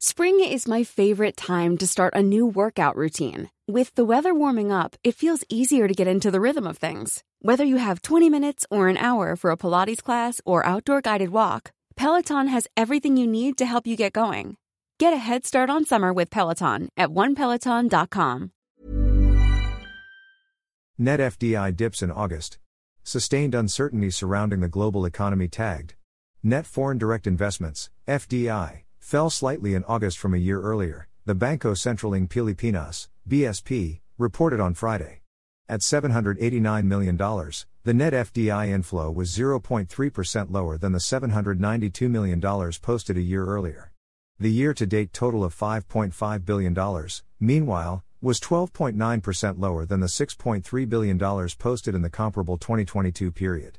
Spring is my favorite time to start a new workout routine. With the weather warming up, it feels easier to get into the rhythm of things. Whether you have 20 minutes or an hour for a Pilates class or outdoor guided walk, Peloton has everything you need to help you get going. Get a head start on summer with Peloton at onepeloton.com. Net FDI dips in August. Sustained uncertainty surrounding the global economy tagged. Net foreign direct investments, FDI fell slightly in August from a year earlier, the Banco Central ng Pilipinas, BSP, reported on Friday. At $789 million, the net FDI inflow was 0.3% lower than the $792 million posted a year earlier. The year to date total of $5.5 billion, meanwhile, was 12.9% lower than the $6.3 billion posted in the comparable 2022 period.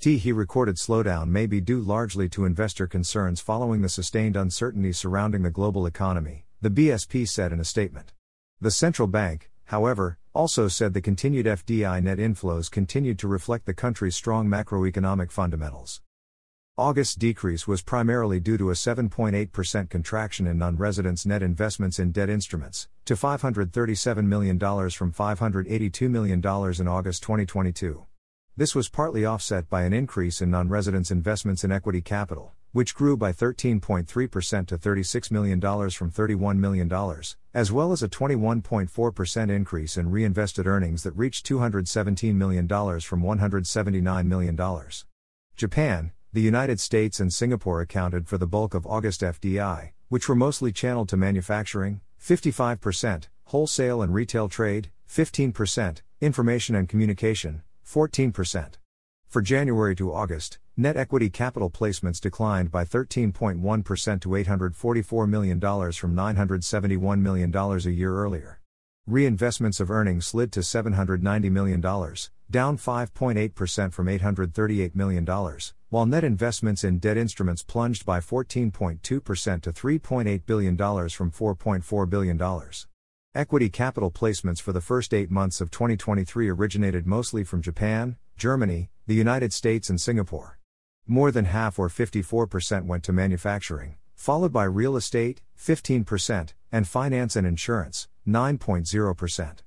He recorded slowdown may be due largely to investor concerns following the sustained uncertainty surrounding the global economy, the BSP said in a statement. The central bank, however, also said the continued FDI net inflows continued to reflect the country's strong macroeconomic fundamentals. August's decrease was primarily due to a 7.8% contraction in non residents' net investments in debt instruments, to $537 million from $582 million in August 2022. This was partly offset by an increase in non residents' investments in equity capital, which grew by 13.3% to $36 million from $31 million, as well as a 21.4% increase in reinvested earnings that reached $217 million from $179 million. Japan, the United States, and Singapore accounted for the bulk of August FDI, which were mostly channeled to manufacturing, 55%, wholesale and retail trade, 15%, information and communication, 14%. For January to August, net equity capital placements declined by 13.1% to $844 million from $971 million a year earlier. Reinvestments of earnings slid to $790 million, down 5.8% from $838 million, while net investments in debt instruments plunged by 14.2% to $3.8 billion from $4.4 billion. Equity capital placements for the first eight months of 2023 originated mostly from Japan, Germany, the United States, and Singapore. More than half or 54% went to manufacturing, followed by real estate, 15%, and finance and insurance, 9.0%.